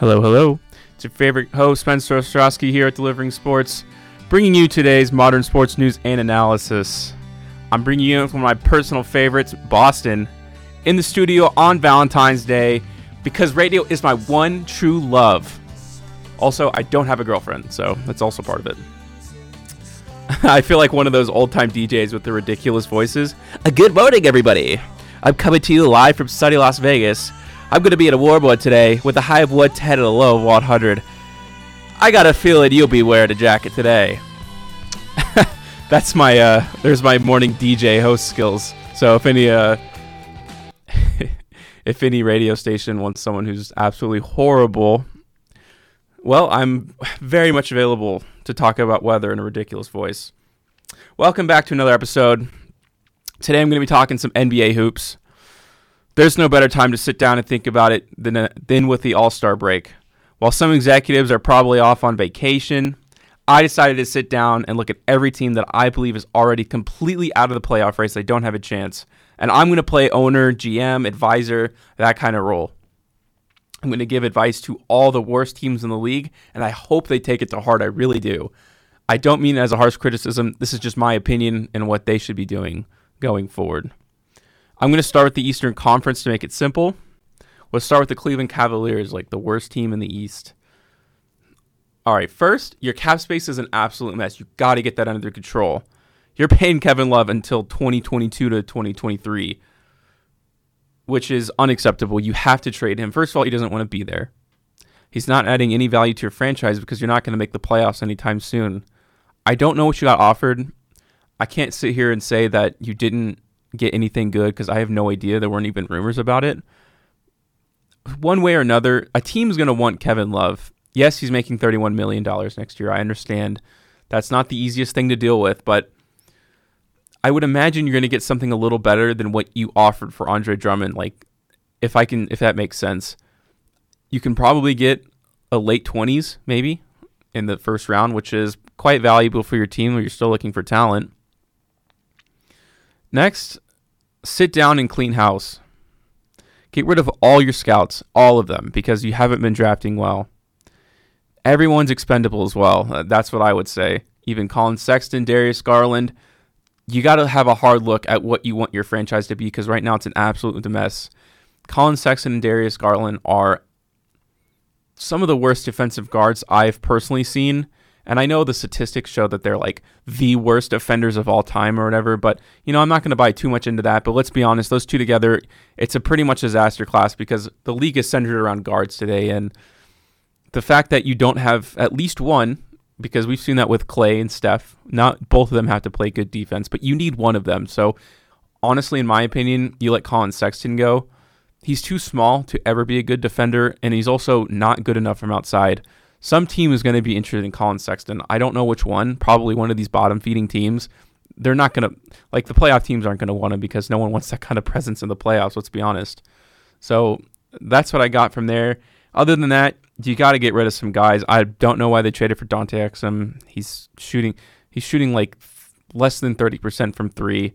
Hello, hello. It's your favorite host, Spencer Ostrowski, here at Delivering Sports, bringing you today's modern sports news and analysis. I'm bringing you one of my personal favorites, Boston, in the studio on Valentine's Day because radio is my one true love. Also, I don't have a girlfriend, so that's also part of it. I feel like one of those old time DJs with the ridiculous voices. A good morning, everybody. I'm coming to you live from sunny Las Vegas. I'm going to be at a warboard today with a high of 110 and a low of 100. I got a feeling you'll be wearing a jacket today. That's my, uh, there's my morning DJ host skills. So if any, uh, if any radio station wants someone who's absolutely horrible, well, I'm very much available to talk about weather in a ridiculous voice. Welcome back to another episode. Today I'm going to be talking some NBA hoops. There's no better time to sit down and think about it than, uh, than with the All Star break. While some executives are probably off on vacation, I decided to sit down and look at every team that I believe is already completely out of the playoff race. They don't have a chance. And I'm going to play owner, GM, advisor, that kind of role. I'm going to give advice to all the worst teams in the league, and I hope they take it to heart. I really do. I don't mean it as a harsh criticism. This is just my opinion and what they should be doing going forward. I'm going to start with the Eastern Conference to make it simple. Let's start with the Cleveland Cavaliers, like the worst team in the East. All right, first, your cap space is an absolute mess. You got to get that under control. You're paying Kevin Love until 2022 to 2023 which is unacceptable. You have to trade him. First of all, he doesn't want to be there. He's not adding any value to your franchise because you're not going to make the playoffs anytime soon. I don't know what you got offered. I can't sit here and say that you didn't get anything good because I have no idea. There weren't even rumors about it. One way or another, a team's going to want Kevin Love. Yes, he's making $31 million next year. I understand that's not the easiest thing to deal with, but I would imagine you're going to get something a little better than what you offered for Andre Drummond. Like, if I can, if that makes sense, you can probably get a late 20s maybe in the first round, which is quite valuable for your team when you're still looking for talent. Next, sit down and clean house. Get rid of all your scouts, all of them, because you haven't been drafting well. Everyone's expendable as well. Uh, that's what I would say. Even Collin Sexton, Darius Garland you got to have a hard look at what you want your franchise to be because right now it's an absolute mess. Collin Sexton and Darius Garland are some of the worst defensive guards I've personally seen. And I know the statistics show that they're like the worst offenders of all time or whatever, but you know, I'm not going to buy too much into that. But let's be honest, those two together, it's a pretty much disaster class because the league is centered around guards today. And the fact that you don't have at least one, because we've seen that with Clay and Steph. Not both of them have to play good defense, but you need one of them. So honestly, in my opinion, you let Collin Sexton go. He's too small to ever be a good defender, and he's also not good enough from outside. Some team is going to be interested in Collin Sexton. I don't know which one. Probably one of these bottom feeding teams. They're not going to like the playoff teams aren't going to want him because no one wants that kind of presence in the playoffs. Let's be honest. So that's what I got from there. Other than that, you got to get rid of some guys. I don't know why they traded for Dante Exum. He's shooting. He's shooting like less than thirty percent from three.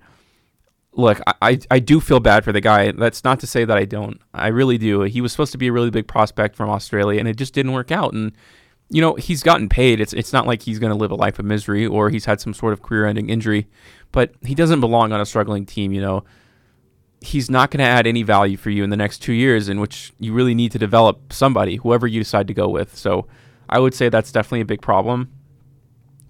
Look, I, I do feel bad for the guy. That's not to say that I don't. I really do. He was supposed to be a really big prospect from Australia, and it just didn't work out. And you know he's gotten paid. It's it's not like he's going to live a life of misery or he's had some sort of career-ending injury, but he doesn't belong on a struggling team. You know, he's not going to add any value for you in the next two years, in which you really need to develop somebody, whoever you decide to go with. So I would say that's definitely a big problem.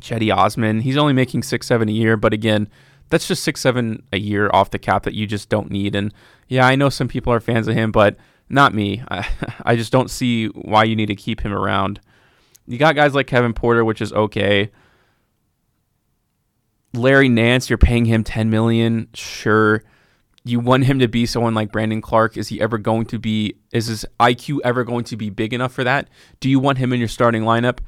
Cedi Osman, he's only making six, seven a year, but again, that's just six, seven a year off the cap that you just don't need. And yeah, I know some people are fans of him, but not me. I, I just don't see why you need to keep him around. You got guys like Kevin Porter, which is okay. Larry Nance, you're paying him 10 million, sure you want him to be someone like Brandon Clarke. Is he ever going to be? Is his IQ ever going to be big enough for that? Do you want him in your starting lineup?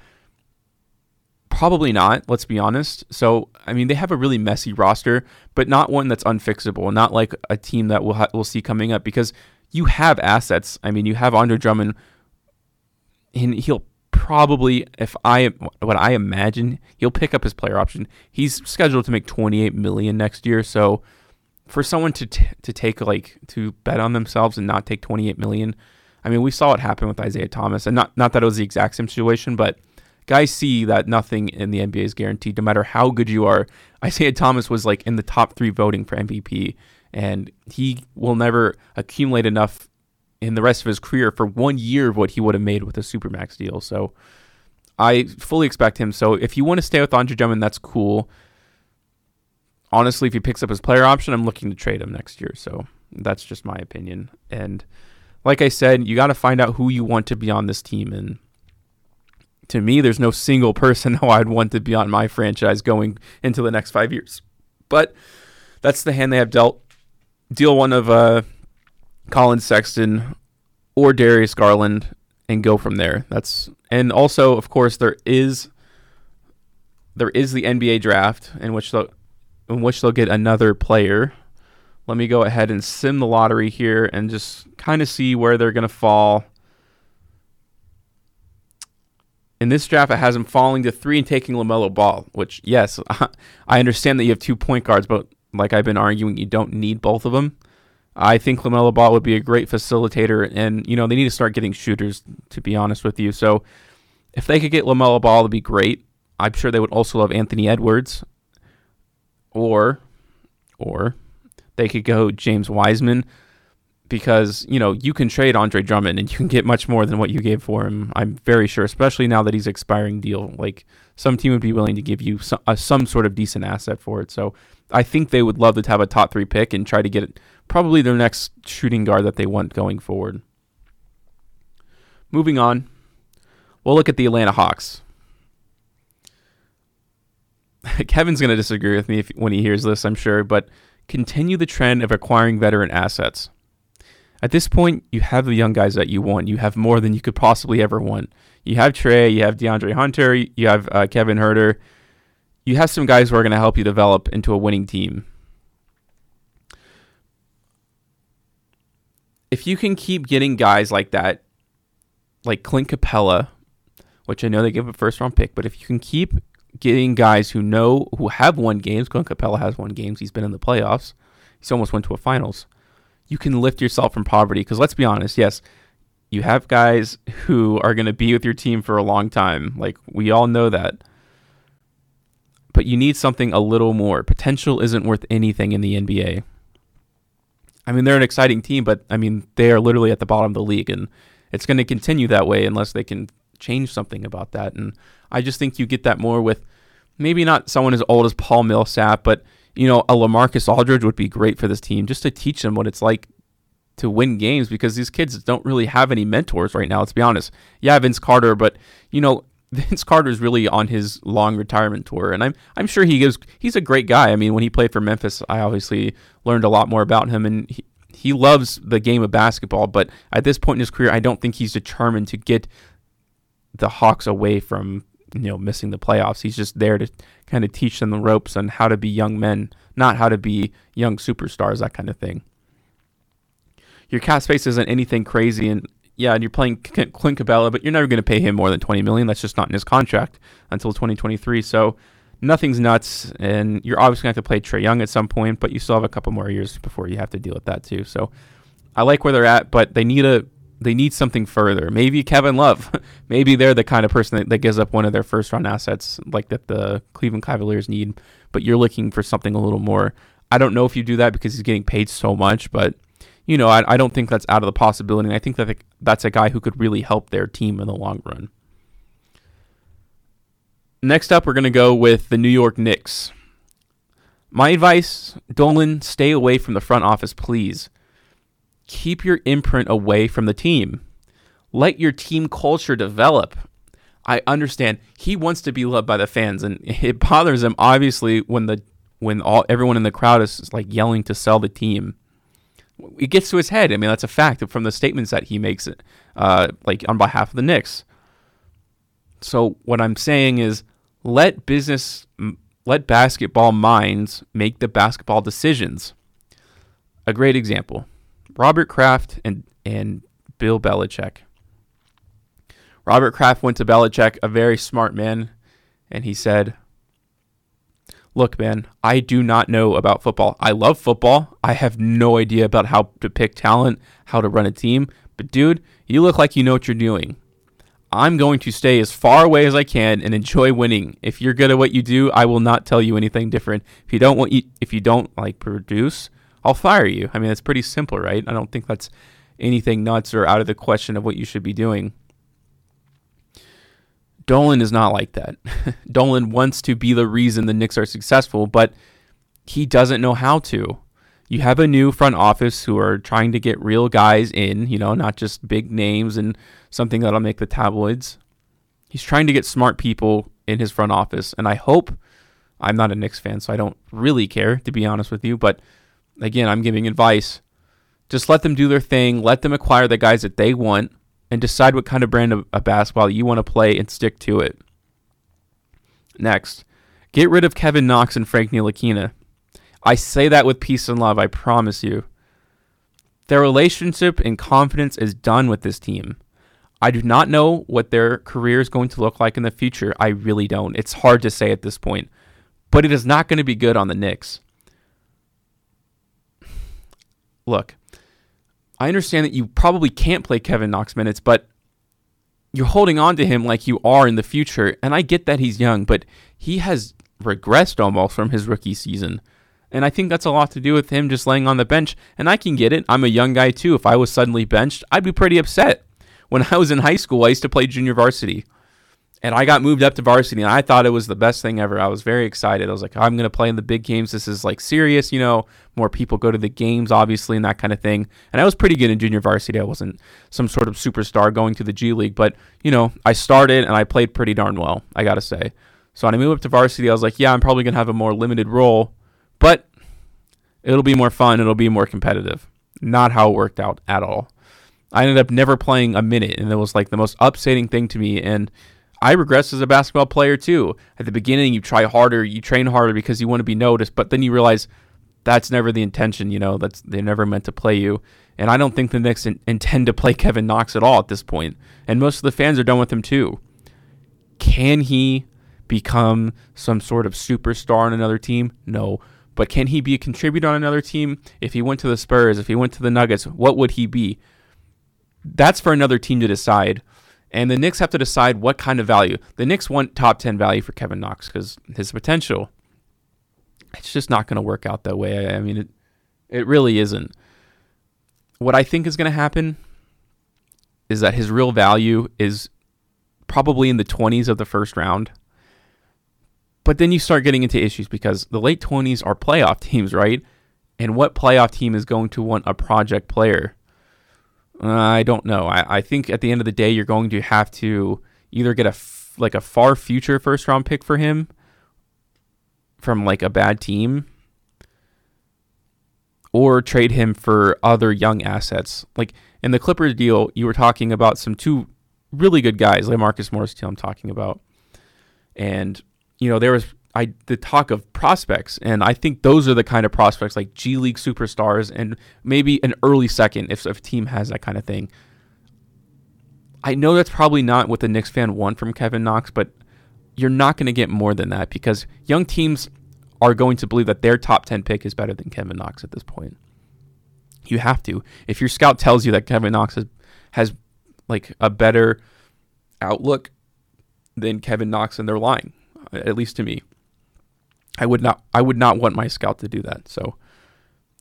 Probably not. Let's be honest. So, I mean, they have a really messy roster, but not one that's unfixable. Not like a team that we'll ha- we'll see coming up because you have assets. I mean, you have Andre Drummond, and he'll probably, if I what I imagine, he'll pick up his player option. He's scheduled to make 28 million next year, so for someone to t- to take like to bet on themselves and not take 28 million, I mean, we saw it happen with Isaiah Thomas, and not not that it was the exact same situation, but guys see that nothing in the NBA is guaranteed, no matter how good you are. Isaiah Thomas was like in the top three voting for MVP, and he will never accumulate enough in the rest of his career for one year of what he would have made with a supermax deal. So I fully expect him. So if you want to stay with Andre Drummond, that's cool. Honestly, if he picks up his player option, I'm looking to trade him next year. So that's just my opinion. And like I said, you got to find out who you want to be on this team. And to me, there's no single person who I'd want to be on my franchise going into the next five years. But that's the hand they have dealt. Deal one of uh, Collin Sexton or Darius Garland and go from there. That's and also, of course, there is there is the NBA draft in which they'll in which they'll get another player. Let me go ahead and sim the lottery here and just kind of see where they're going to fall. In this draft, it has him falling to three and taking LaMelo Ball, which, yes, I understand that you have two point guards, but like I've been arguing, you don't need both of them. I think LaMelo Ball would be a great facilitator, and, you know, they need to start getting shooters, to be honest with you. So if they could get LaMelo Ball, it'd be great. I'm sure they would also love Anthony Edwards. Or, or they could go James Wiseman because, you know, you can trade Andre Drummond and you can get much more than what you gave for him. I'm very sure, especially now that he's expiring deal. Like some team would be willing to give you some, uh, some sort of decent asset for it. So I think they would love to have a top three pick and try to get probably their next shooting guard that they want going forward. Moving on, we'll look at the Atlanta Hawks. Kevin's going to disagree with me if, when he hears this, I'm sure, but continue the trend of acquiring veteran assets. At this point, you have the young guys that you want. You have more than you could possibly ever want. You have Trae, you have DeAndre Hunter, you have uh, Kevin Huerter. You have some guys who are going to help you develop into a winning team. If you can keep getting guys like that, like Clint Capela, which I know they give a first round pick, but if you can keep getting guys who know who have won games. Clint Capela has won games. He's been in the playoffs. He's almost went to a finals. You can lift yourself from poverty because let's be honest. Yes, you have guys who are going to be with your team for a long time. Like we all know that. But you need something a little more. Potential isn't worth anything in the NBA. I mean, they're an exciting team, but I mean, they are literally at the bottom of the league, and it's going to continue that way unless they can change something about that. And I just think you get that more with maybe not someone as old as Paul Millsap, but you know, a LaMarcus Aldridge would be great for this team just to teach them what it's like to win games because these kids don't really have any mentors right now. Let's be honest. Yeah, Vince Carter, but you know, Vince Carter is really on his long retirement tour, and I'm I'm sure he gives he's a great guy. I mean, when he played for Memphis, I obviously learned a lot more about him, and he, he loves the game of basketball. But at this point in his career, I don't think he's determined to get the Hawks away from you know missing the playoffs. He's just there to kind of teach them the ropes on how to be young men, not how to be young superstars, that kind of thing. Your cap space isn't anything crazy, and yeah, and you're playing Clint Capela, but you're never going to pay him more than 20 million. That's just not in his contract until 2023. So nothing's nuts, and you're obviously going to have to play Trae Young at some point, but you still have a couple more years before you have to deal with that too. So I like where they're at, but they need a they need something further. Maybe Kevin Love. Maybe they're the kind of person that, that gives up one of their first round assets like that the Cleveland Cavaliers need, but you're looking for something a little more. I don't know if you do that because he's getting paid so much, but you know, I, I don't think that's out of the possibility. And I think that that's a guy who could really help their team in the long run. Next up, we're going to go with the New York Knicks. My advice, Dolan, stay away from the front office, please keep your imprint away from the team. Let your team culture develop. I understand he wants to be loved by the fans, and it bothers him obviously when the when all everyone in the crowd is like yelling to sell the team. It gets to his head. I mean, that's a fact from the statements that he makes, uh, like on behalf of the Knicks. So what I'm saying is, let business, let basketball minds make the basketball decisions. A great example Robert Kraft and and Bill Belichick. Robert Kraft went to Belichick, a very smart man, and he said, Look, man, I do not know about football. I love football. I have no idea about how to pick talent, how to run a team, But dude, you look like you know what you're doing. I'm going to stay as far away as I can and enjoy winning. If you're good at what you do, I will not tell you anything different. If you don't want you, if you don't like produce, I'll fire you. I mean, it's pretty simple, right? I don't think that's anything nuts or out of the question of what you should be doing. Dolan is not like that. Dolan wants to be the reason the Knicks are successful, but he doesn't know how to. You have a new front office who are trying to get real guys in, you know, not just big names and something that'll make the tabloids. He's trying to get smart people in his front office, and I hope I'm not a Knicks fan, so I don't really care, to be honest with you. But again, I'm giving advice. Just let them do their thing. Let them acquire the guys that they want and decide what kind of brand of, of basketball you want to play and stick to it. Next, get rid of Kevin Knox and Frank Ntilikina. I say that with peace and love, I promise you. Their relationship and confidence is done with this team. I do not know what their career is going to look like in the future. I really don't. It's hard to say at this point. But it is not going to be good on the Knicks. Look, I understand that you probably can't play Kevin Knox minutes, but you're holding on to him like you are in the future. And I get that he's young, but he has regressed almost from his rookie season. And I think that's a lot to do with him just laying on the bench. And I can get it. I'm a young guy too. If I was suddenly benched, I'd be pretty upset. When I was in high school, I used to play junior varsity and I got moved up to varsity and I thought it was the best thing ever. I was very excited. I was like, I'm going to play in the big games. This is like serious, you know, more people go to the games obviously and that kind of thing. And I was pretty good in junior varsity. I wasn't some sort of superstar going to the G League, but you know, I started and I played pretty darn well, I got to say. So when I moved up to varsity, I was like, yeah, I'm probably going to have a more limited role, but it'll be more fun, it'll be more competitive. Not how it worked out at all. I ended up never playing a minute and it was like the most upsetting thing to me and I regress as a basketball player too. At the beginning, you try harder, you train harder because you want to be noticed, but then you realize that's never the intention. You know, that's they're never meant to play you. And I don't think the Knicks in, intend to play Kevin Knox at all at this point. And most of the fans are done with him too. Can he become some sort of superstar on another team? No. But can he be a contributor on another team? If he went to the Spurs, if he went to the Nuggets, what would he be? That's for another team to decide. And the Knicks have to decide what kind of value. The Knicks want top 10 value for Kevin Knox because his potential, it's just not going to work out that way. I mean, it, it really isn't. What I think is going to happen is that his real value is probably in the 20s of the first round. But then you start getting into issues because the late 20s are playoff teams, right? And what playoff team is going to want a project player? I don't know. I, I think at the end of the day, you're going to have to either get a f- like a far future first round pick for him from like a bad team, or trade him for other young assets. Like in the Clippers deal, you were talking about some two really good guys, like Marcus Morris, deal I'm talking about, and you know there was I the talk of prospects, and I think those are the kind of prospects like G League superstars, and maybe an early second if, if a team has that kind of thing. I know that's probably not what the Knicks fan want from Kevin Knox, but you're not going to get more than that because young teams are going to believe that their top 10 pick is better than Kevin Knox at this point. You have to. If your scout tells you that Kevin Knox has, has like a better outlook than Kevin Knox, and they're lying, at least to me. I would not I would not want my scout to do that. So,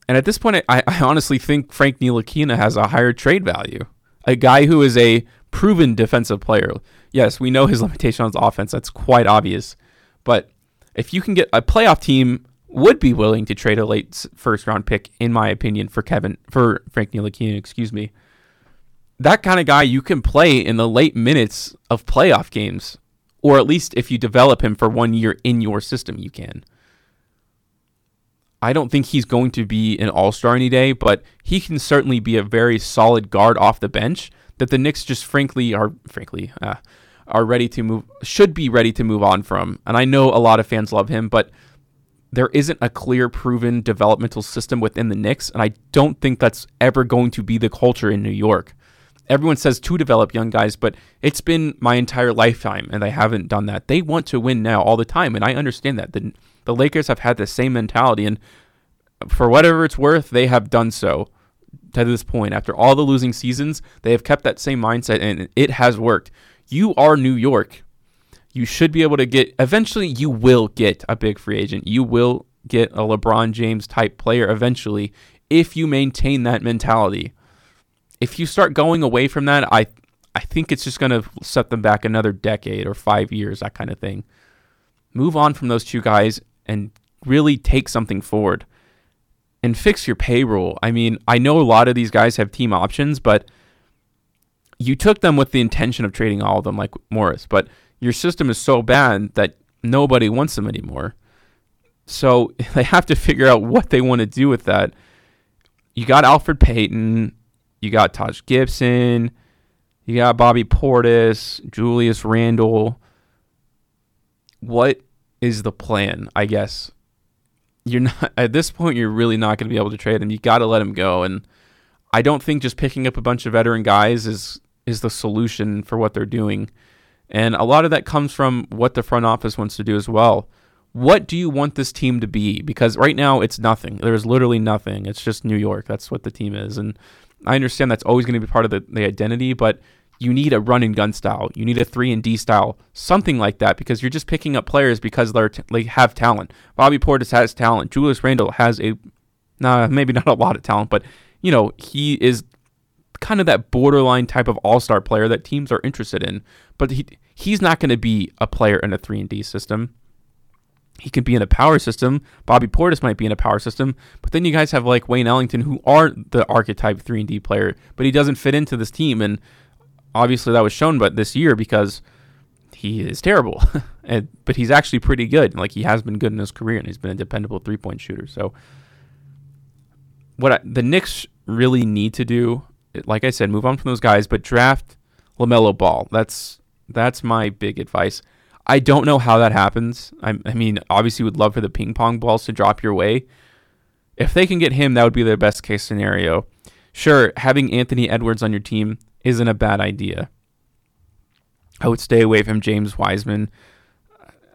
and at this point, I, I honestly think Frank Ntilikina has a higher trade value. A guy who is a proven defensive player. Yes, we know his limitation on offense. That's quite obvious. But if you can get a playoff team, would be willing to trade a late first round pick, in my opinion, for Kevin for Frank Ntilikina. Excuse me. That kind of guy you can play in the late minutes of playoff games or at least if you develop him for one year in your system, you can. I don't think he's going to be an all star any day, but he can certainly be a very solid guard off the bench that the Knicks just frankly are frankly uh, are ready to move should be ready to move on from. And I know a lot of fans love him, but there isn't a clear proven developmental system within the Knicks, and I don't think that's ever going to be the culture in New York everyone says to develop young guys, but it's been my entire lifetime and they haven't done that. They want to win now all the time, and I understand that. The, the Lakers have had the same mentality, and for whatever it's worth, they have done so to this point. After all the losing seasons, they have kept that same mindset and it has worked. You are New York. You should be able to get, eventually, you will get a big free agent. You will get a LeBron James type player eventually if you maintain that mentality. If you start going away from that, I I think it's just going to set them back another decade or 5 years, that kind of thing. Move on from those two guys and really take something forward and fix your payroll. I mean, I know a lot of these guys have team options, but you took them with the intention of trading all of them like Morris, but your system is so bad that nobody wants them anymore. So they have to figure out what they want to do with that. You got Elfrid Payton, you got Taj Gibson, you got Bobby Portis, Julius Randle. What is the plan? I guess you're not at this point. You're really not going to be able to trade him. You got to let him go. And I don't think just picking up a bunch of veteran guys is is the solution for what they're doing. And a lot of that comes from what the front office wants to do as well what do you want this team to be? Because right now it's nothing. There's literally nothing. It's just New York. That's what the team is. And I understand that's always going to be part of the, the identity, but you need a run and gun style. You need a three and D style, something like that, because you're just picking up players because they're t- they have talent. Bobby Portis has talent. Julius Randle has a, nah, maybe not a lot of talent, but you know he is kind of that borderline type of all star player that teams are interested in. But he he's not going to be a player in a three and D system. He could be in a power system. Bobby Portis might be in a power system, but then you guys have like Wayne Ellington, who aren't the archetype three and D player, but he doesn't fit into this team, and obviously that was shown, but this year because he is terrible, and, but he's actually pretty good. Like he has been good in his career, and he's been a dependable three point shooter. So what I, the Knicks really need to do, like I said, move on from those guys, but draft Lamelo Ball. That's that's my big advice. I don't know how that happens. I, I mean, obviously, would love for the ping pong balls to drop your way. If they can get him, that would be their best case scenario. Sure, having Anthony Edwards on your team isn't a bad idea. I would stay away from James Wiseman.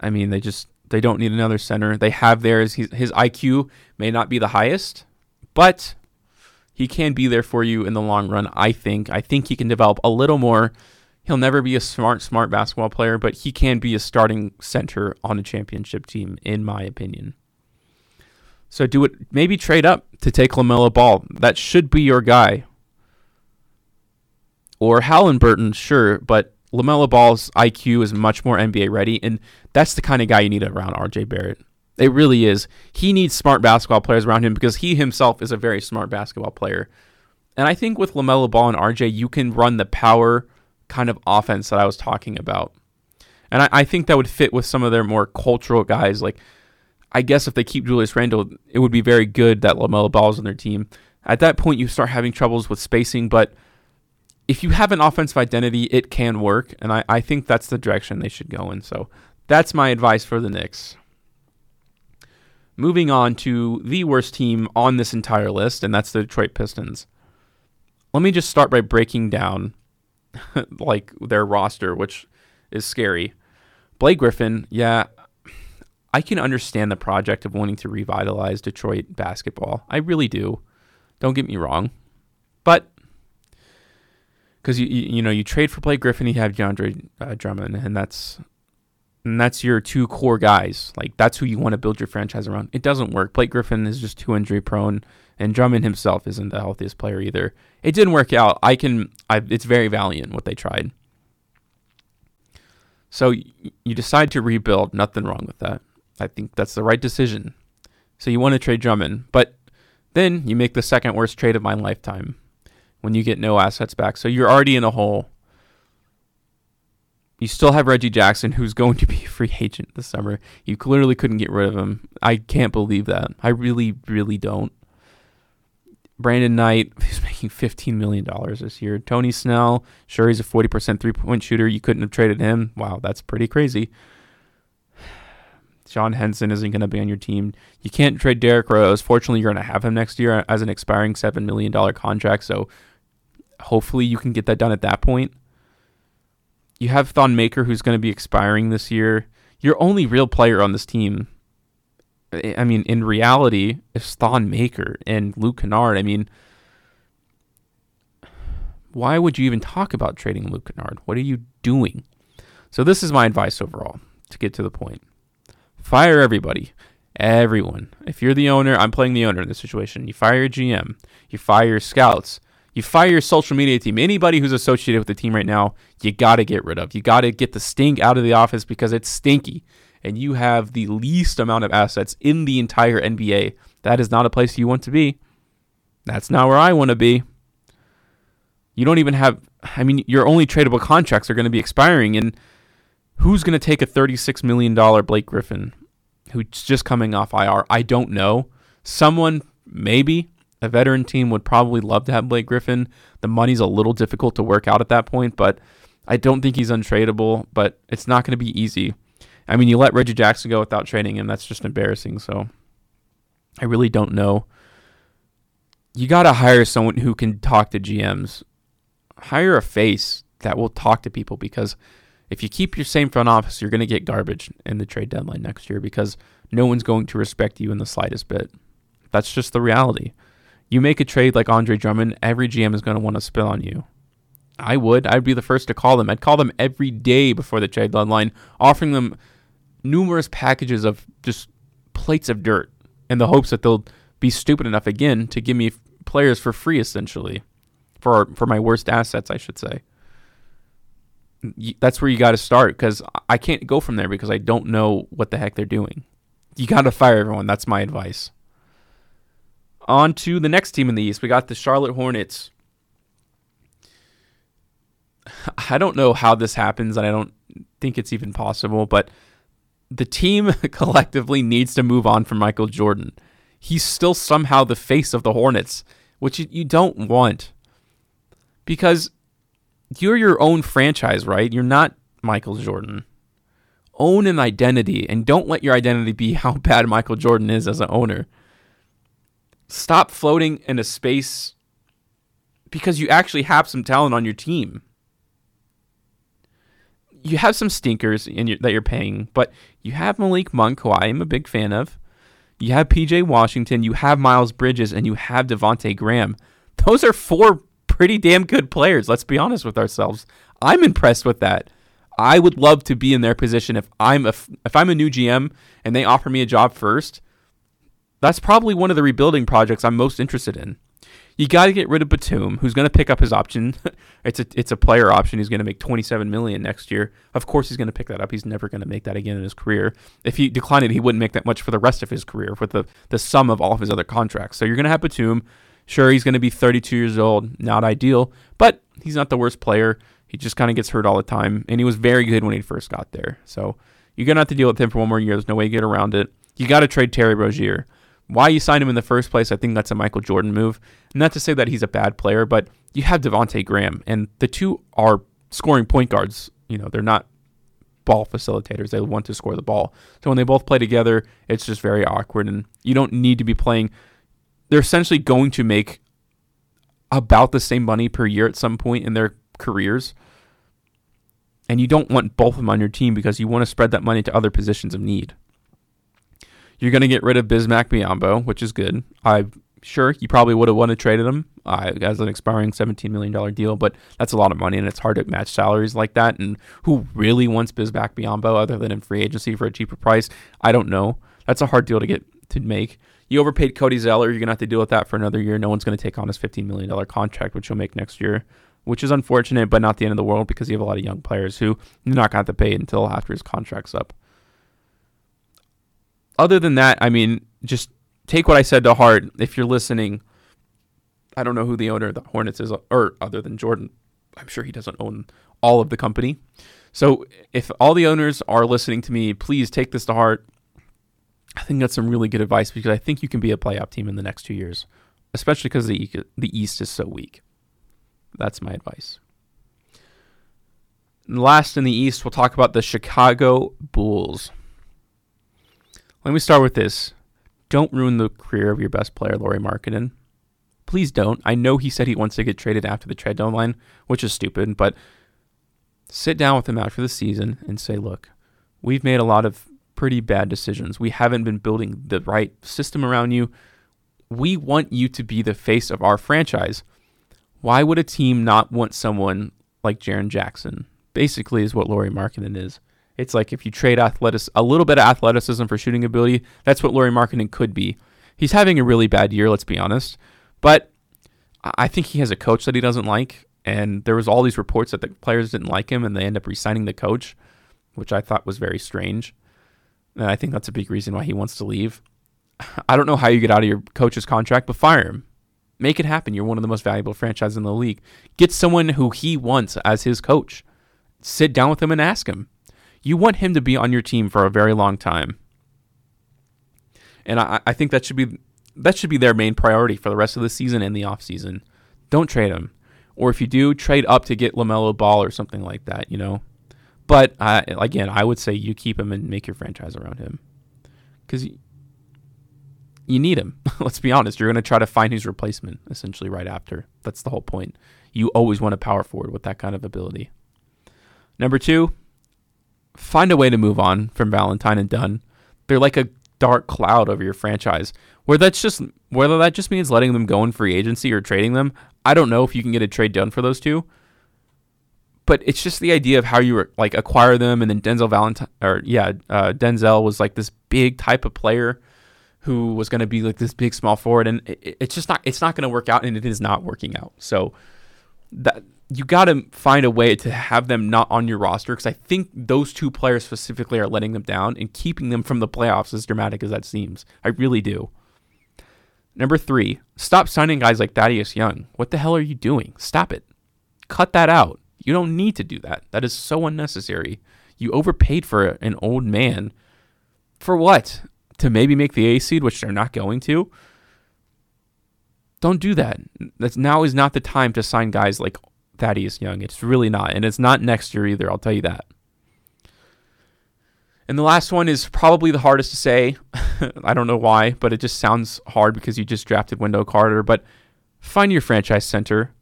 I mean, they just they don't need another center. They have theirs. His IQ may not be the highest, but he can be there for you in the long run. I think. I think he can develop a little more He'll never be a smart, smart basketball player, but he can be a starting center on a championship team, in my opinion. So do it. Maybe trade up to take Lamelo Ball. That should be your guy. Or Haliburton, sure, but Lamelo Ball's IQ is much more NBA ready, and that's the kind of guy you need around RJ Barrett. It really is. He needs smart basketball players around him because he himself is a very smart basketball player. And I think with Lamelo Ball and RJ, you can run the power kind of offense that I was talking about. And I, I think that would fit with some of their more cultural guys. Like, I guess if they keep Julius Randle, it would be very good that LaMelo Ball's on their team. At that point, you start having troubles with spacing, but if you have an offensive identity, it can work. And I, I think that's the direction they should go in. So that's my advice for the Knicks. Moving on to the worst team on this entire list, and that's the Detroit Pistons. Let me just start by breaking down like their roster, which is scary. Blake Griffin, yeah, I can understand the project of wanting to revitalize Detroit basketball. I really do. Don't get me wrong, but because you, you, you know you trade for Blake Griffin, you have DeAndre uh, Drummond, and that's and that's your two core guys. Like that's who you want to build your franchise around. It doesn't work. Blake Griffin is just too injury prone, and Drummond himself isn't the healthiest player either. It didn't work out. I can. I, it's very valiant what they tried. So you decide to rebuild. Nothing wrong with that. I think that's the right decision. So you want to trade Drummond, but then you make the second worst trade of my lifetime when you get no assets back. So you're already in a hole. You still have Reggie Jackson, who's going to be a free agent this summer. You clearly couldn't get rid of him. I can't believe that. I really, really don't. Brandon Knight, he's making $15 million this year. Tony Snell, sure, he's a 40% three point shooter. You couldn't have traded him. Wow, that's pretty crazy. John Henson isn't going to be on your team. You can't trade Derrick Rose. Fortunately, you're going to have him next year as an expiring $7 million contract. So hopefully you can get that done at that point. You have Thon Maker, who's going to be expiring this year. Your only real player on this team, I mean, in reality, is Thon Maker and Luke Kennard. I mean, Why would you even talk about trading Luke Kennard? What are you doing? So this is my advice overall to get to the point. Fire everybody. Everyone. If you're the owner, I'm playing the owner in this situation. You fire your GM, you fire your scouts, you fire your social media team. Anybody who's associated with the team right now, you got to get rid of. You got to get the stink out of the office because it's stinky. And you have the least amount of assets in the entire NBA. That is not a place you want to be. That's not where I want to be. You don't even have, I mean, your only tradable contracts are going to be expiring. And who's going to take a $36 million Blake Griffin who's just coming off IR? I don't know. Someone, maybe. A veteran team would probably love to have Blake Griffin. The money's a little difficult to work out at that point, but I don't think he's untradeable, but it's not going to be easy. I mean, you let Reggie Jackson go without trading him. That's just embarrassing. So I really don't know. You got to hire someone who can talk to GMs. Hire a face that will talk to people because if you keep your same front office, you're going to get garbage in the trade deadline next year because no one's going to respect you in the slightest bit. That's just the reality. You make a trade like Andre Drummond, every GM is going to want to spill on you. I would. I'd be the first to call them. I'd call them every day before the trade deadline, offering them numerous packages of just plates of dirt in the hopes that they'll be stupid enough again to give me players for free, essentially, for for my worst assets, I should say. That's where you got to start because I can't go from there because I don't know what the heck they're doing. You got to fire everyone. That's my advice. On to the next team in the East. We got the Charlotte Hornets. I don't know how this happens, and I don't think it's even possible, but the team collectively needs to move on from Michael Jordan. He's still somehow the face of the Hornets, which you, don't want. Because you're your own franchise, right? You're not Michael Jordan. Own an identity and don't let your identity be how bad Michael Jordan is as an owner stop floating in a space because you actually have some talent on your team. You have some stinkers your, that you're paying, but you have Malik Monk, who I am a big fan of. You have PJ Washington, you have Miles Bridges, and you have Devonte Graham. Those are four pretty damn good players. Let's be honest with ourselves. I'm impressed with that. I would love to be in their position if I'm a if I'm a new GM and they offer me a job first that's probably one of the rebuilding projects I'm most interested in. You got to get rid of Batum, who's going to pick up his option. it's a it's a player option. He's going to make 27 million next year. Of course, he's going to pick that up. He's never going to make that again in his career. If he declined it, he wouldn't make that much for the rest of his career with the the sum of all of his other contracts. So you're going to have Batum. Sure, he's going to be 32 years old, not ideal, but he's not the worst player. He just kind of gets hurt all the time, and he was very good when he first got there. So you're going to have to deal with him for one more year. There's no way to get around it. You got to trade Terry Rozier why you signed him in the first place, I think that's a Michael Jordan move. Not to say that he's a bad player, but you have Devonte Graham, and the two are scoring point guards. You know, they're not ball facilitators. They want to score the ball. So when they both play together, it's just very awkward, and you don't need to be playing. They're essentially going to make about the same money per year at some point in their careers. And you don't want both of them on your team because you want to spread that money to other positions of need. You're going to get rid of Bismack Biyombo, which is good. I'm sure you probably would have wanted to trade him uh, as an expiring $17 million deal, but that's a lot of money and it's hard to match salaries like that. And who really wants Bismack Biyombo other than in free agency for a cheaper price? I don't know. That's a hard deal to get to make. You overpaid Cody Zeller. You're going to have to deal with that for another year. No one's going to take on his $15 million contract, which he'll make next year, which is unfortunate, but not the end of the world because you have a lot of young players who you're not going to have to pay until after his contract's up other than that, I mean, just take what I said to heart. If you're listening, I don't know who the owner of the Hornets is, or other than Jordan. I'm sure he doesn't own all of the company. So if all the owners are listening to me, please take this to heart. I think that's some really good advice because I think you can be a playoff team in the next two years, especially because the the East is so weak. That's my advice. And last in the East, we'll talk about the Chicago Bulls. Let me start with this. Don't ruin the career of your best player, Lauri Markkanen. Please don't. I know he said he wants to get traded after the trade deadline, which is stupid, but sit down with him after the season and say, look, we've made a lot of pretty bad decisions. We haven't been building the right system around you. We want you to be the face of our franchise. Why would a team not want someone like Jaren Jackson? Basically, is what Lauri Markkanen is. It's like if you trade athletic, a little bit of athleticism for shooting ability, that's what Lauri Markkanen could be. He's having a really bad year, let's be honest. But I think he has a coach that he doesn't like, and there was all these reports that the players didn't like him, and they end up resigning the coach, which I thought was very strange. And I think that's a big reason why he wants to leave. I don't know how you get out of your coach's contract, but fire him. Make it happen. You're one of the most valuable franchises in the league. Get someone who he wants as his coach. Sit down with him and ask him. You want him to be on your team for a very long time. And I, I think that should be that should be their main priority for the rest of the season and the offseason. Don't trade him. Or if you do, trade up to get LaMelo Ball or something like that, you know? But uh, again, I would say you keep him and make your franchise around him. Because you, you need him. Let's be honest. You're going to try to find his replacement essentially right after. That's the whole point. You always want a power forward with that kind of ability. Number two, find a way to move on from Valentine and Dunn. They're like a dark cloud over your franchise. Where that's just whether that just means letting them go in free agency or trading them. I don't know if you can get a trade done for those two. But it's just the idea of how you like acquire them, and then Denzel Valentine, or yeah, uh, Denzel was like this big type of player who was going to be like this big small forward, and it, it's just not it's not going to work out, and it is not working out. So that you got to find a way to have them not on your roster because I think those two players specifically are letting them down and keeping them from the playoffs, as dramatic as that seems. I really do. Number three, stop signing guys like Thaddeus Young. What the hell are you doing? Stop it. Cut that out. You don't need to do that. That is so unnecessary. You overpaid for an old man. For what? To maybe make the A seed, which they're not going to? Don't do that. That's now is not the time to sign guys like Thaddeus Young. It's really not. And it's not next year either, I'll tell you that. And the last one is probably the hardest to say. I don't know why, but it just sounds hard because you just drafted Wendell Carter. But find your franchise center.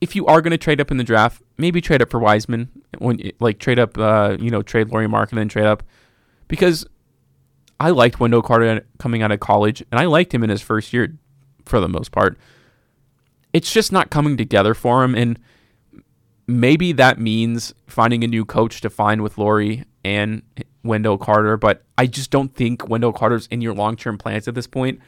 If you are going to trade up in the draft, maybe trade up for Wiseman. When like trade up, uh, you know, trade Lauri Mark and then trade up, because I liked Wendell Carter coming out of college, and I liked him in his first year for the most part. It's just not coming together for him, and maybe that means finding a new coach to find with Lauri and Wendell Carter, but I just don't think Wendell Carter's in your long term plans at this point.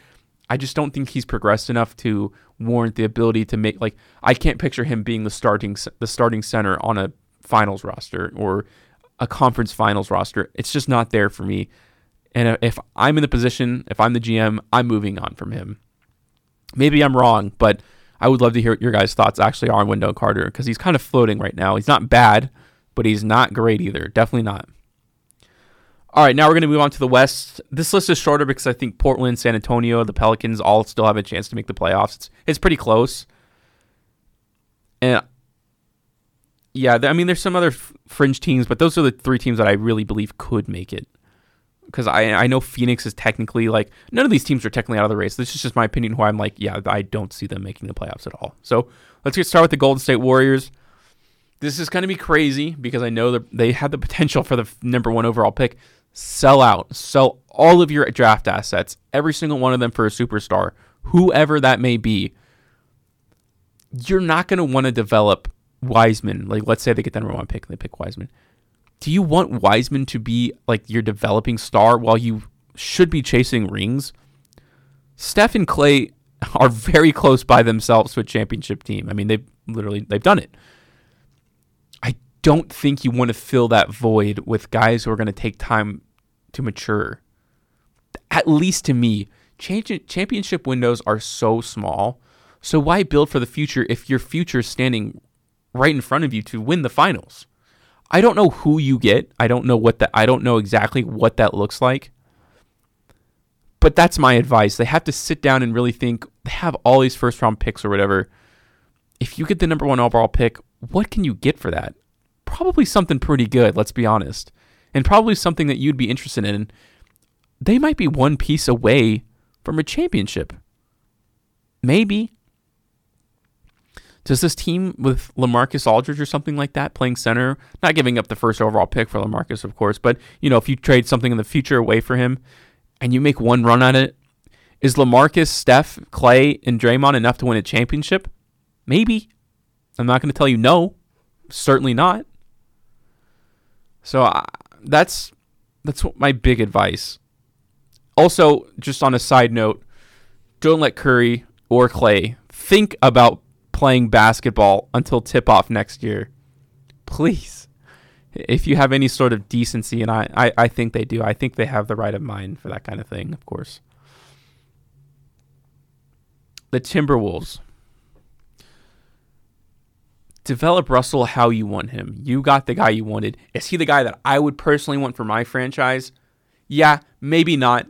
I just don't think he's progressed enough to warrant the ability to make like I can't picture him being the starting the starting center on a finals roster or a conference finals roster. It's just not there for me. And if I'm in the position, if I'm the GM, I'm moving on from him. Maybe I'm wrong, but I would love to hear what your guys' thoughts actually are on Wendell Carter because he's kind of floating right now. He's not bad, but he's not great either. Definitely not. All right, now we're going to move on to the West. This list is shorter because I think Portland, San Antonio, the Pelicans all still have a chance to make the playoffs. It's, it's pretty close. And yeah, I mean, there's some other fringe teams, but those are the three teams that I really believe could make it. Because I I know Phoenix is technically like none of these teams are technically out of the race. This is just my opinion. Who I'm like, yeah, I don't see them making the playoffs at all. So let's get started with the Golden State Warriors. This is going to be crazy because I know that they have the potential for the number one overall pick sell out, sell all of your draft assets, every single one of them for a superstar, whoever that may be. You're not going to want to develop Wiseman. Like, let's say they get the number one pick and they pick Wiseman. Do you want Wiseman to be like your developing star while you should be chasing rings? Steph and Clay are very close by themselves to a championship team. I mean, they've literally they've done it I don't think you want to fill that void with guys who are going to take time to mature. At least to me, championship windows are so small. So why build for the future if your future is standing right in front of you to win the finals? I don't know who you get. I don't know what that I don't know exactly what that looks like. But that's my advice. They have to sit down and really think. They have all these first round picks or whatever. If you get the number 1 overall pick, what can you get for that? probably something pretty good, let's be honest. And probably something that you'd be interested in. They might be one piece away from a championship. Maybe. Does this team with Lamarcus Aldridge or something like that playing center, not giving up the first overall pick for Lamarcus, of course, but you know, if you trade something in the future away for him and you make one run at it, is Lamarcus, Steph, Clay, and Draymond enough to win a championship? Maybe. I'm not going to tell you no. Certainly not. So I, that's that's my big advice. Also, just on a side note, don't let Curry or Clay think about playing basketball until tip off next year. Please. If you have any sort of decency, and I, I, I think they do, I think they have the right of mind for that kind of thing, of course. The Timberwolves. Develop Russell how you want him. You got the guy you wanted. Is he the guy that I would personally want for my franchise? Yeah, maybe not.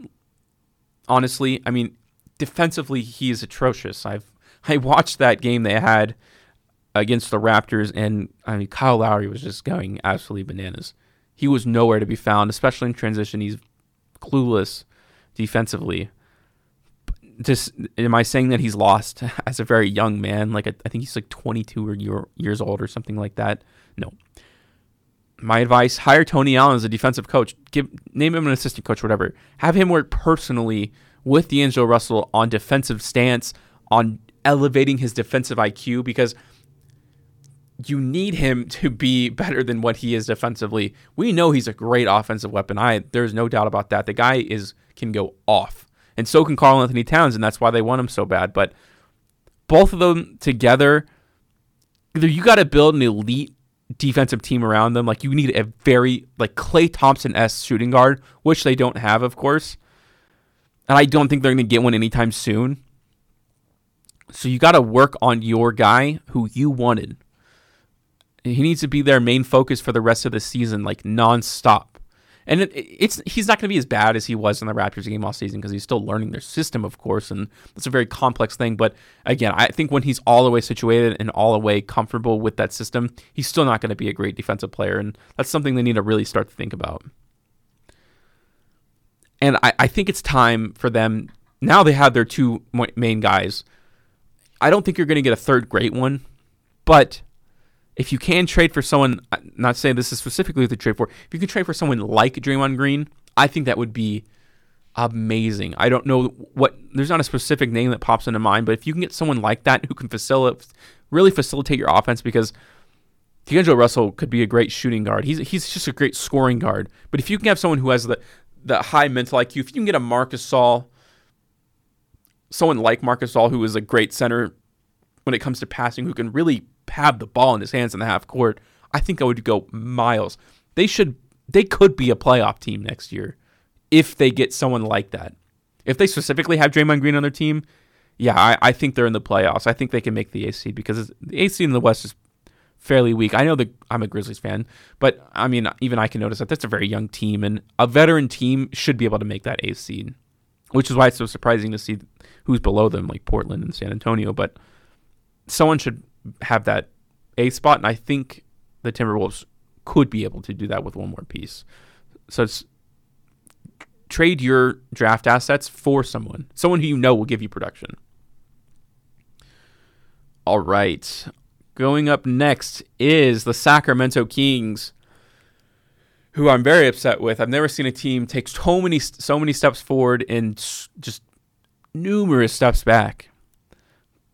Honestly, I mean, defensively he is atrocious. I've I watched that game they had against the Raptors, and I mean Kyle Lowry was just going absolutely bananas. He was nowhere to be found, especially in transition. He's clueless defensively. Just am I saying that he's lost as a very young man? Like I think he's like 22 or year, years old or something like that. No. My advice: hire Tony Allen as a defensive coach. Give name him an assistant coach, whatever. Have him work personally with D'Angelo Russell on defensive stance, on elevating his defensive IQ because you need him to be better than what he is defensively. We know he's a great offensive weapon. I there's no doubt about that. The guy is can go off. And so can Karl-Anthony Towns, and that's why they want him so bad. But both of them together, either you got to build an elite defensive team around them. Like you need a very like Klay Thompson s shooting guard, which they don't have, of course. And I don't think they're going to get one anytime soon. So you got to work on your guy who you wanted. He needs to be their main focus for the rest of the season, like nonstop. And it, it's he's not going to be as bad as he was in the Raptors game all season because he's still learning their system, of course, and that's a very complex thing. But again, I think when he's all the way situated and all the way comfortable with that system, he's still not going to be a great defensive player, and that's something they need to really start to think about. And I, I think it's time for them now. They have their two main guys I don't think you're going to get a third great one, but if you can trade for someone, uh, not saying this is specifically to trade for, if you can trade for someone like Draymond Green, I think that would be amazing. I don't know what there's not a specific name that pops into mind, but if you can get someone like that who can facilitate really facilitate your offense because D'Angelo Russell could be a great shooting guard. He's he's just a great scoring guard. But if you can have someone who has the the high mental IQ, if you can get a Marc Gasol someone like Marc Gasol, who is a great center when it comes to passing, who can really have the ball in his hands in the half court, I think I would go miles. They should, they could be a playoff team next year if they get someone like that. If they specifically have Draymond Green on their team, yeah, I, I think they're in the playoffs. I think they can make the AC because the AC in the West is fairly weak. I know that I'm a Grizzlies fan, but I mean, even I can notice that that's a very young team, and a veteran team should be able to make that AC which is why it's so surprising to see who's below them, like Portland and San Antonio. But someone should have that A spot, and I think the Timberwolves could be able to do that with one more piece. So it's trade your draft assets for someone, someone who you know will give you production. All right. Going up next is the Sacramento Kings who I'm very upset with. I've never seen a team take so many so many steps forward and just numerous steps back.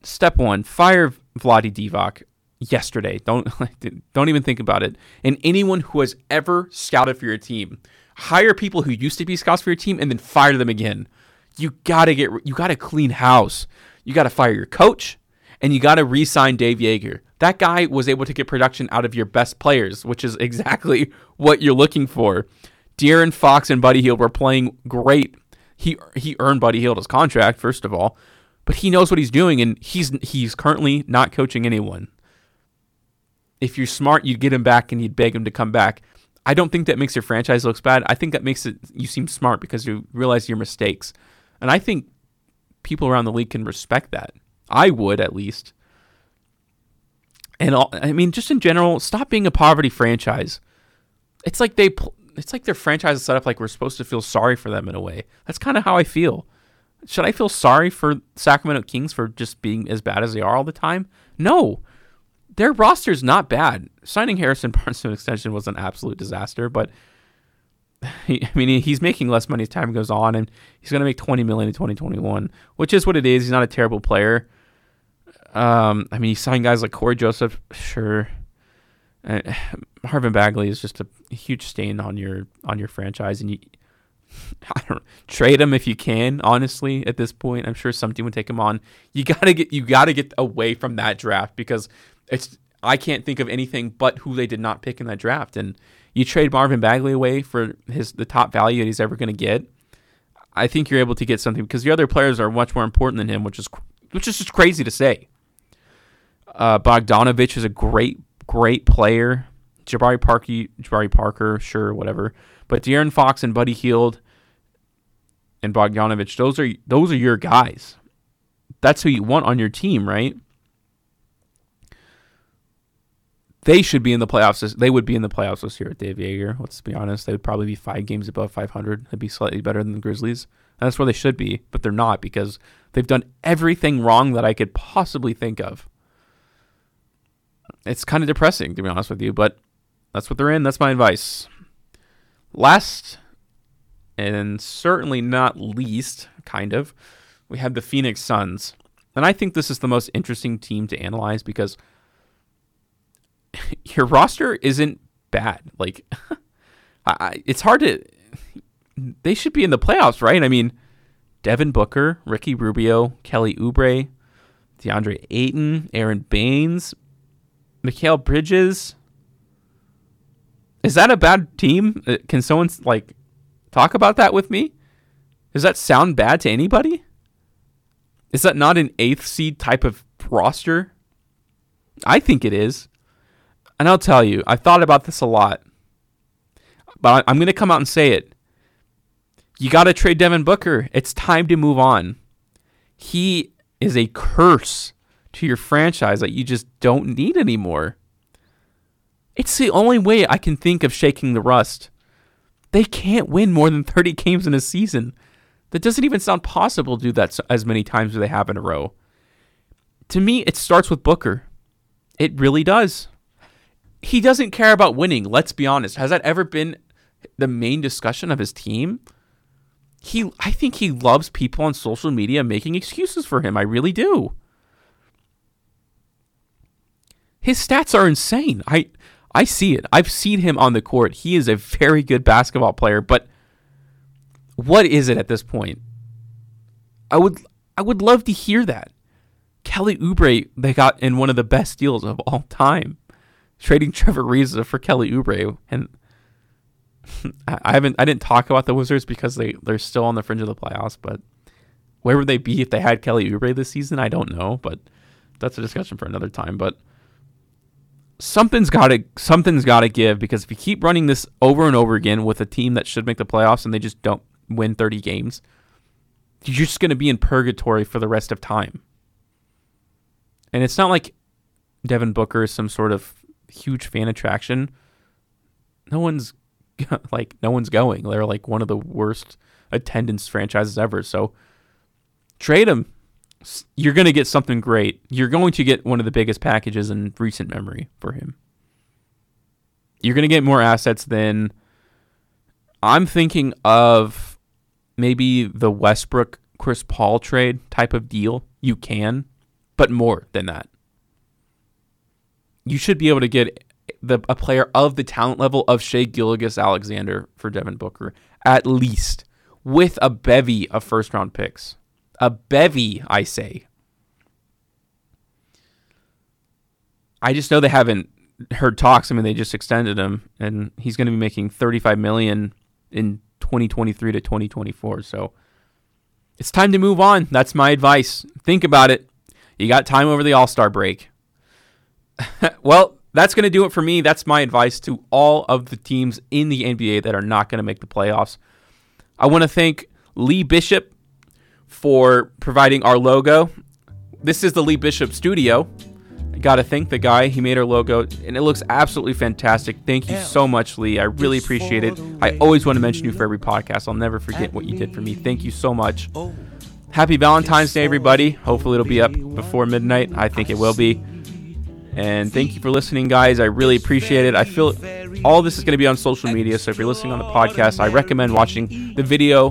Step one: fire Vlade Divac yesterday. Don't don't even think about it. And anyone who has ever scouted for your team, hire people who used to be scouts for your team and then fire them again. You gotta get you gotta clean house. You gotta fire your coach, and you gotta re-sign Dave Joerger that guy was able to get production out of your best players, which is exactly what you're looking for. De'Aaron Fox and Buddy Hield were playing great. He he earned Buddy Hield his contract first of all, but he knows what he's doing, and he's he's currently not coaching anyone. If you're smart, you'd get him back and you'd beg him to come back. I don't think that makes your franchise looks bad. I think that makes it you seem smart because you realize your mistakes, and I think people around the league can respect that. I would at least. And all, I mean, just in general, stop being a poverty franchise. It's like they, it's like their franchise is set up like we're supposed to feel sorry for them in a way. That's kind of how I feel. Should I feel sorry for Sacramento Kings for just being as bad as they are all the time? No, their roster's not bad. Signing Harrison Barnes to an extension was an absolute disaster, but he, I mean, he's making less money as time goes on, and he's going to make twenty million in twenty twenty one, which is what it is. He's not a terrible player. Um, I mean, you sign guys like Cory Joseph, sure. Uh, Marvin Bagley is just a huge stain on your on your franchise, and you I don't trade him if you can. Honestly, at this point, I'm sure some team would take him on. You gotta get you gotta get away from that draft because it's I can't think of anything but who they did not pick in that draft. And you trade Marvin Bagley away for his the top value that he's ever going to get. I think you're able to get something because the other players are much more important than him, which is which is just crazy to say. Uh, Bogdanovich is a great great player. Jabari Parker, Jabari Parker, sure, whatever. But De'Aaron Fox and Buddy Hield and Bogdanovich, those are those are your guys. That's who you want on your team, right? They should be in the playoffs. This, they would be in the playoffs this year at Dave Joerger. Let's be honest. They would probably be five games above 500. They'd be slightly better than the Grizzlies. And that's where they should be, but they're not because they've done everything wrong that I could possibly think of. It's kind of depressing, to be honest with you, but that's what they're in. That's my advice. Last, and certainly not least, kind of, we have the Phoenix Suns. And I think this is the most interesting team to analyze because your roster isn't bad. Like, I, it's hard to. They should be in the playoffs, right? I mean, Devin Booker, Ricky Rubio, Kelly Oubre, DeAndre Ayton, Aron Baynes, Mikal Bridges. Is that a bad team? Uh, can someone like talk about that with me? Does that sound bad to anybody? Is that not an eighth seed type of roster? I think it is. And I'll tell you, I've thought about this a lot. But I'm going to come out and say it. You got to trade Devin Booker. It's time to move on. He is a curse to your franchise that you just don't need anymore. It's the only way I can think of shaking the rust. They can't win more than 30 games in a season. That doesn't even sound possible to do that as many times as they have in a row. To me, it starts with Booker. It really does. He doesn't care about winning, let's be honest. Has that ever been the main discussion of his team? He I think he loves people on social media making excuses for him. I really do. His stats are insane. I I see it. I've seen him on the court. He is a very good basketball player, but what is it at this point? I would I would love to hear that. Kelly Oubre they got in one of the best deals of all time, trading Trevor Ariza for Kelly Oubre, and I haven't I didn't talk about the Wizards because they they're still on the fringe of the playoffs, but where would they be if they had Kelly Oubre this season? I don't know, but that's a discussion for another time. But something's got to something's got to give because if you keep running this over and over again with a team that should make the playoffs and they just don't win 30 games, you're just going to be in purgatory for the rest of time. And it's not like Devin Booker is some sort of huge fan attraction. No one's like no one's going. They're like one of the worst attendance franchises ever. So trade him you're going to get something great. You're going to get one of the biggest packages in recent memory for him. You're going to get more assets than I'm thinking of maybe the Westbrook Chris Paul trade type of deal. You can, but more than that. You should be able to get the a player of the talent level of Shai Gilgeous-Alexander for Devin Booker at least with a bevy of first round picks. A bevy, I say. I just know they haven't heard talks. I mean, they just extended him, and he's going to be making 35 million in 2023 to 2024. So it's time to move on. That's my advice. Think about it. You got time over the All Star break. well, that's going to do it for me. That's my advice to all of the teams in the NBA that are not going to make the playoffs. I want to thank Lee Bishop for providing our logo. This is the Lee Bishop studio. I gotta thank the guy. He made our logo, and it looks absolutely fantastic. Thank you so much, Lee. I really appreciate it. I always want to mention you for every podcast. I'll never forget what you did for me. Thank you so much. Happy Valentine's Day, everybody. Hopefully, it'll be up before midnight. I think it will be. And thank you for listening, guys. I really appreciate it. I feel all this is going to be on social media. So if you're listening on the podcast, I recommend watching the video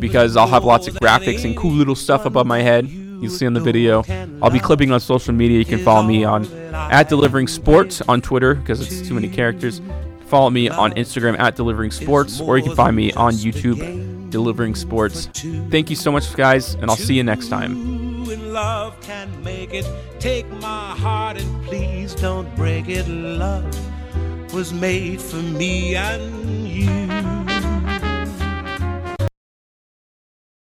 because I'll have lots of graphics and cool little stuff above my head. You'll see on the video. I'll be clipping on social media. You can follow me on at Delivering Sports on Twitter because it's too many characters. Follow me on Instagram at Delivering Sports, or you can find me on YouTube, Delivering Sports. Thank you so much, guys, and I'll see you next time. love was made for me and you.